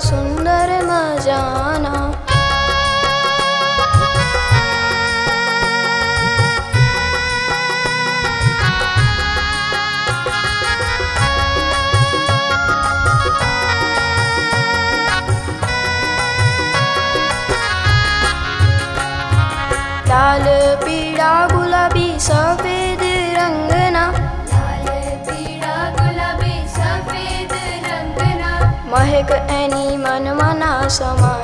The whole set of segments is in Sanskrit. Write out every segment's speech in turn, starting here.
सुन्दर न जाना। लाल जानीडा गुलाबी सफेद एनि मन मनः समा।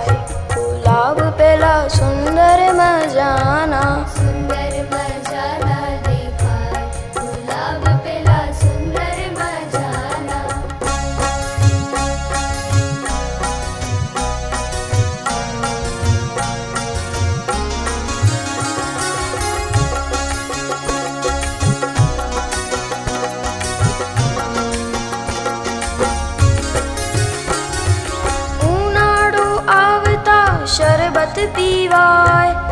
to be boy.